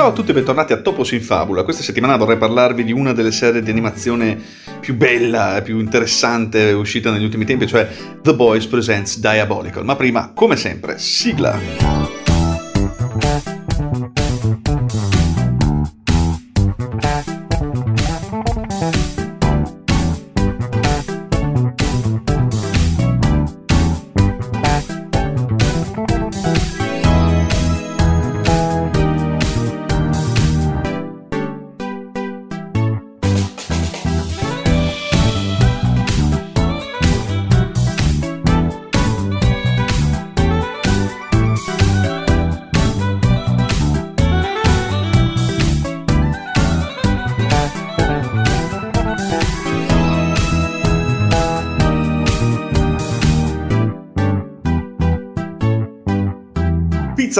Ciao a tutti e bentornati a Topos in Fabula. Questa settimana vorrei parlarvi di una delle serie di animazione più bella e più interessante uscita negli ultimi tempi, cioè The Boys Presents Diabolical. Ma prima, come sempre, sigla!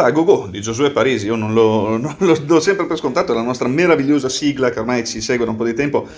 Pizza a go-go di Giosuè Parisi, io non lo, non lo do sempre per scontato, è la nostra meravigliosa sigla che ormai ci segue da un po' di tempo,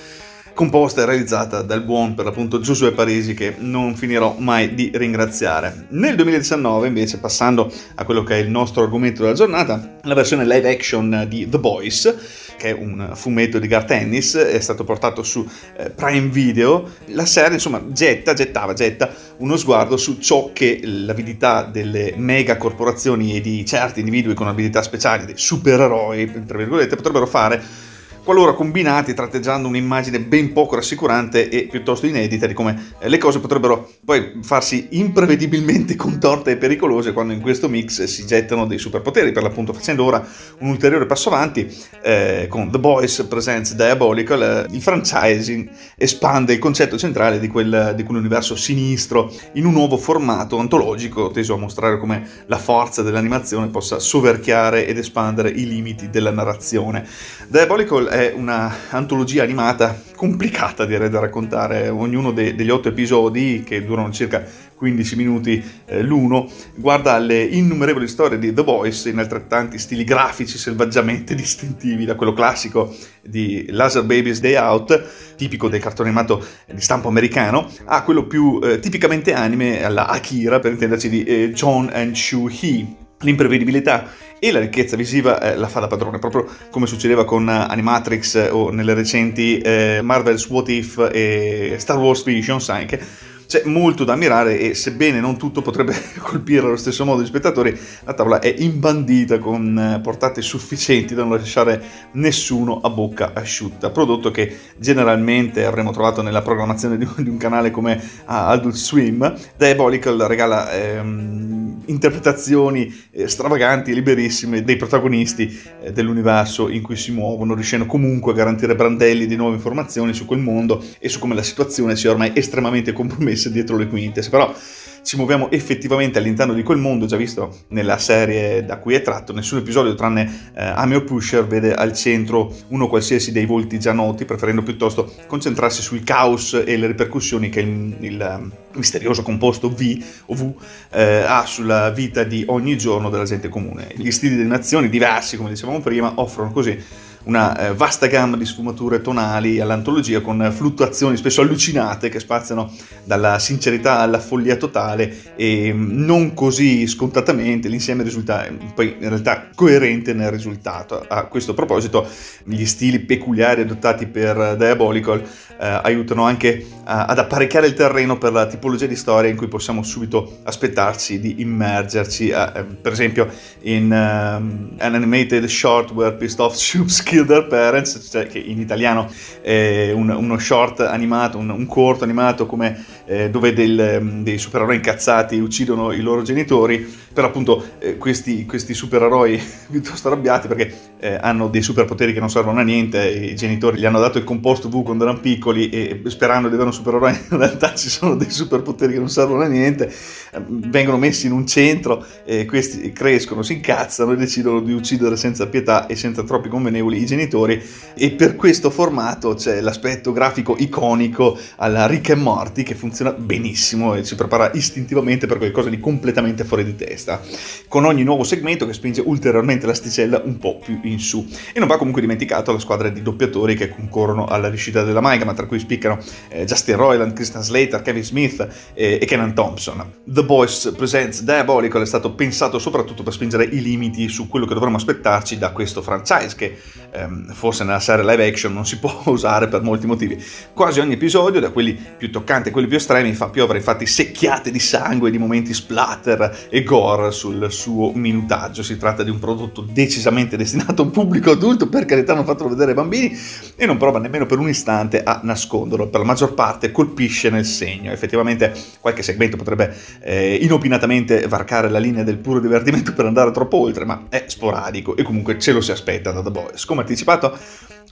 composta e realizzata dal buon per l'appunto Giosuè Parisi che non finirò mai di ringraziare. Nel 2019 invece, passando a quello che è il nostro argomento della giornata, la versione live action di The Boys, che è un fumetto di Garth Ennis, è stato portato su eh, Prime Video. La serie, insomma, getta, gettava, getta uno sguardo su ciò che l'avidità delle mega corporazioni e di certi individui con abilità speciali, dei supereroi, tra virgolette, potrebbero fare qualora combinati tratteggiando un'immagine ben poco rassicurante e piuttosto inedita di come eh, le cose potrebbero poi farsi imprevedibilmente contorte e pericolose quando in questo mix si gettano dei superpoteri, per l'appunto facendo ora un ulteriore passo avanti eh, con The Boys Presents Diabolical, eh, il franchising espande il concetto centrale di, quel, di quell'universo sinistro in un nuovo formato antologico teso a mostrare come la forza dell'animazione possa soverchiare ed espandere i limiti della narrazione. Diabolical è una antologia animata complicata direi da raccontare, ognuno de- degli otto episodi che durano circa 15 minuti eh, l'uno guarda alle innumerevoli storie di The Voice in altrettanti stili grafici selvaggiamente distintivi da quello classico di Laser Baby's Day Out, tipico del cartone animato di stampo americano, a quello più eh, tipicamente anime alla Akira per intenderci di eh, John and Shu Hee l'imprevedibilità e la ricchezza visiva eh, la fa da padrone, proprio come succedeva con Animatrix eh, o nelle recenti eh, Marvel's What If e Star Wars Visions anche c'è molto da ammirare e sebbene non tutto potrebbe colpire allo stesso modo gli spettatori, la tavola è imbandita con eh, portate sufficienti da non lasciare nessuno a bocca asciutta. Prodotto che generalmente avremmo trovato nella programmazione di un canale come Adult Swim. Diabolical regala ehm, interpretazioni eh, stravaganti e liberissime dei protagonisti eh, dell'universo in cui si muovono, riuscendo comunque a garantire brandelli di nuove informazioni su quel mondo e su come la situazione sia ormai estremamente compromessa dietro le quinte, però ci muoviamo effettivamente all'interno di quel mondo già visto nella serie da cui è tratto, nessun episodio tranne eh, Amio Pusher vede al centro uno qualsiasi dei volti già noti, preferendo piuttosto concentrarsi sul caos e le ripercussioni che il, il um, misterioso composto V o V eh, ha sulla vita di ogni giorno della gente comune. Gli stili di animazione diversi, come dicevamo prima, offrono così una eh, vasta gamma di sfumature tonali all'antologia con fluttuazioni spesso allucinate che spaziano dalla sincerità alla follia totale e mm, non così scontatamente l'insieme risulta mm, poi in realtà coerente nel risultato. A questo proposito gli stili peculiari adottati per Diabolical eh, aiutano anche a, ad apparecchiare il terreno per la tipologia di storia in cui possiamo subito aspettarci di immergerci, eh, per esempio in um, an animated short where pissed off soups Kill Their Parents, cioè che in italiano è un, uno short animato, un, un corto animato come, eh, dove del, mm, dei supereroi incazzati uccidono i loro genitori, però appunto eh, questi, questi supereroi piuttosto arrabbiati perché eh, hanno dei superpoteri che non servono a niente, i genitori gli hanno dato il composto V quando erano piccoli e sperando di avere un supereroe in realtà ci sono dei superpoteri che non servono a niente, ehm, vengono messi in un centro, e questi crescono, si incazzano e decidono di uccidere senza pietà e senza troppi convenevoli i genitori e per questo formato c'è l'aspetto grafico iconico alla Rick e Morty che funziona funziona benissimo e ci prepara istintivamente per qualcosa di completamente fuori di testa, con ogni nuovo segmento che spinge ulteriormente l'asticella un po' più in su. E non va comunque dimenticato la squadra di doppiatori che concorrono alla riuscita dell'amalgama, tra cui spiccano eh, Justin Roiland, Christian Slater, Kevin Smith eh, e Kenan Thompson. The Boys Presents Diabolical è stato pensato soprattutto per spingere i limiti su quello che dovremmo aspettarci da questo franchise che ehm, forse nella serie live action non si può usare per molti motivi. Quasi ogni episodio, da quelli più toccanti a quelli più estremi, fa piovere infatti secchiate di sangue, di momenti splatter e gore sul suo minutaggio. Si tratta di un prodotto decisamente destinato a un pubblico adulto, per carità non fatelo vedere ai bambini, e non prova nemmeno per un istante a nasconderlo. Per la maggior parte colpisce nel segno. Effettivamente qualche segmento potrebbe eh, inopinatamente varcare la linea del puro divertimento per andare troppo oltre, ma è sporadico e comunque ce lo si aspetta da The Boys. Come anticipato,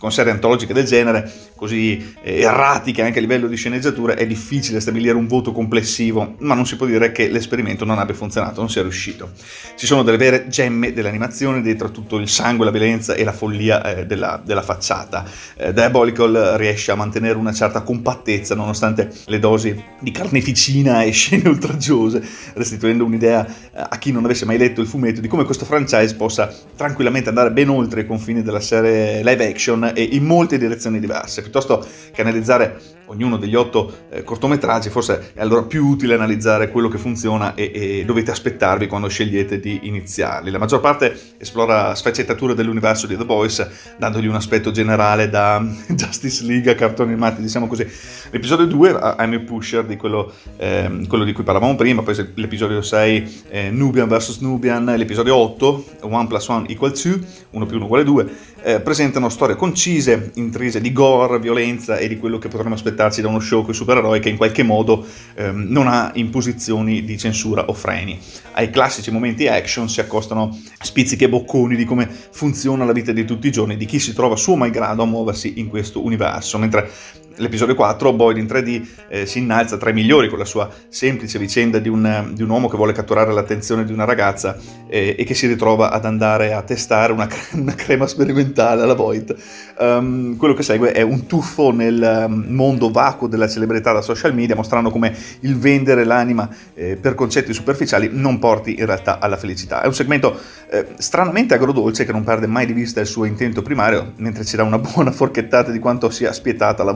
con serie antologiche del genere, così eh, erratiche anche a livello di sceneggiatura, è difficile stabilire un voto complessivo, ma non si può dire che l'esperimento non abbia funzionato, non sia riuscito. Ci sono delle vere gemme dell'animazione dietro tutto il sangue, la violenza e la follia eh, della, della, facciata. Eh, Diabolical riesce a mantenere una certa compattezza nonostante le dosi di carneficina e scene oltraggiose, restituendo un'idea eh, a chi non avesse mai letto il fumetto di come questo franchise possa tranquillamente andare ben oltre i confini della serie live action e in molte direzioni diverse. Piuttosto che analizzare ognuno degli otto eh, cortometraggi, forse è allora più utile analizzare quello che funziona e, e, dovete aspettarvi quando scegliete di iniziarli. La maggior parte esplora sfaccettature dell'universo di The Boys, dandogli un aspetto generale da Justice League a cartoni animati, diciamo così. L'episodio 2, I'm a Pusher, di quello, eh, quello, di cui parlavamo prima, poi l'episodio 6, eh, Nubian vs Nubian, l'episodio 8, 1 plus 1 equal 2, 1 più 1 uguale 2, eh, presentano storie concise, intrise di gore, violenza e di quello che potremmo aspettarci da uno show con i supereroi che in qualche modo ehm, non ha imposizioni di censura o freni. Ai classici momenti action si accostano spizzichi e bocconi di come funziona la vita di tutti i giorni, di chi si trova suo malgrado a muoversi in questo universo, mentre l'episodio 4 Boyd in 3D eh, si innalza tra i migliori con la sua semplice vicenda di un, di un uomo che vuole catturare l'attenzione di una ragazza eh, e che si ritrova ad andare a testare una, una crema sperimentale alla Void. Um, quello che segue è un tuffo nel ehm, mondo vacuo della celebrità da social media, mostrando come il vendere l'anima eh, per concetti superficiali non porti in realtà alla felicità. È un segmento eh, stranamente agrodolce che non perde mai di vista il suo intento primario, mentre ci dà una buona forchettata di quanto sia spietata la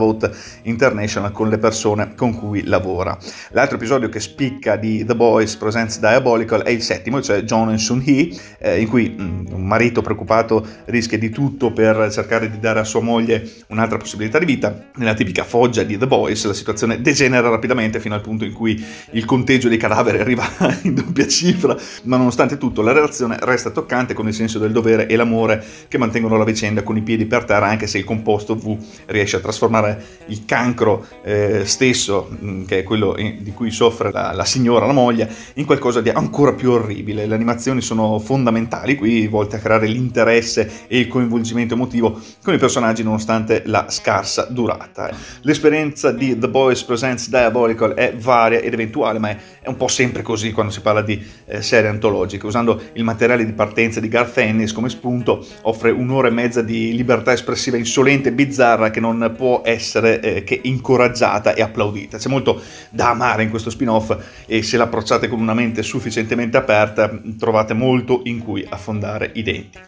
International con le persone con cui lavora. L'altro episodio che spicca di The Boys Presents Diabolical è il settimo, cioè John and Sun Hee, eh, in cui mm, un marito preoccupato rischia di tutto per cercare di dare a sua moglie un'altra possibilità di vita. Nella tipica foggia di The Boys la situazione degenera rapidamente fino al punto in cui il conteggio dei cadaveri arriva in doppia cifra, ma nonostante tutto la relazione resta toccante con il senso del dovere e l'amore che mantengono la vicenda con i piedi per terra anche se il composto V riesce a trasformare il cancro eh, stesso, mm, che è quello di cui soffre la, la, signora, la moglie, in qualcosa di ancora più orribile. Le animazioni sono fondamentali qui, volte a creare l'interesse e il coinvolgimento emotivo con i personaggi nonostante la scarsa durata. L'esperienza di The Boys Presents Diabolical è varia ed eventuale, ma è, è un po' sempre così quando si parla di eh, serie antologiche. Usando il materiale di partenza di Garth Ennis come spunto, offre un'ora e mezza di libertà espressiva insolente e bizzarra che non può essere eh, che incoraggiata e applaudita. C'è molto da amare in questo spin-off e se l'approcciate con una mente sufficientemente aperta trovate molto in cui affondare i denti.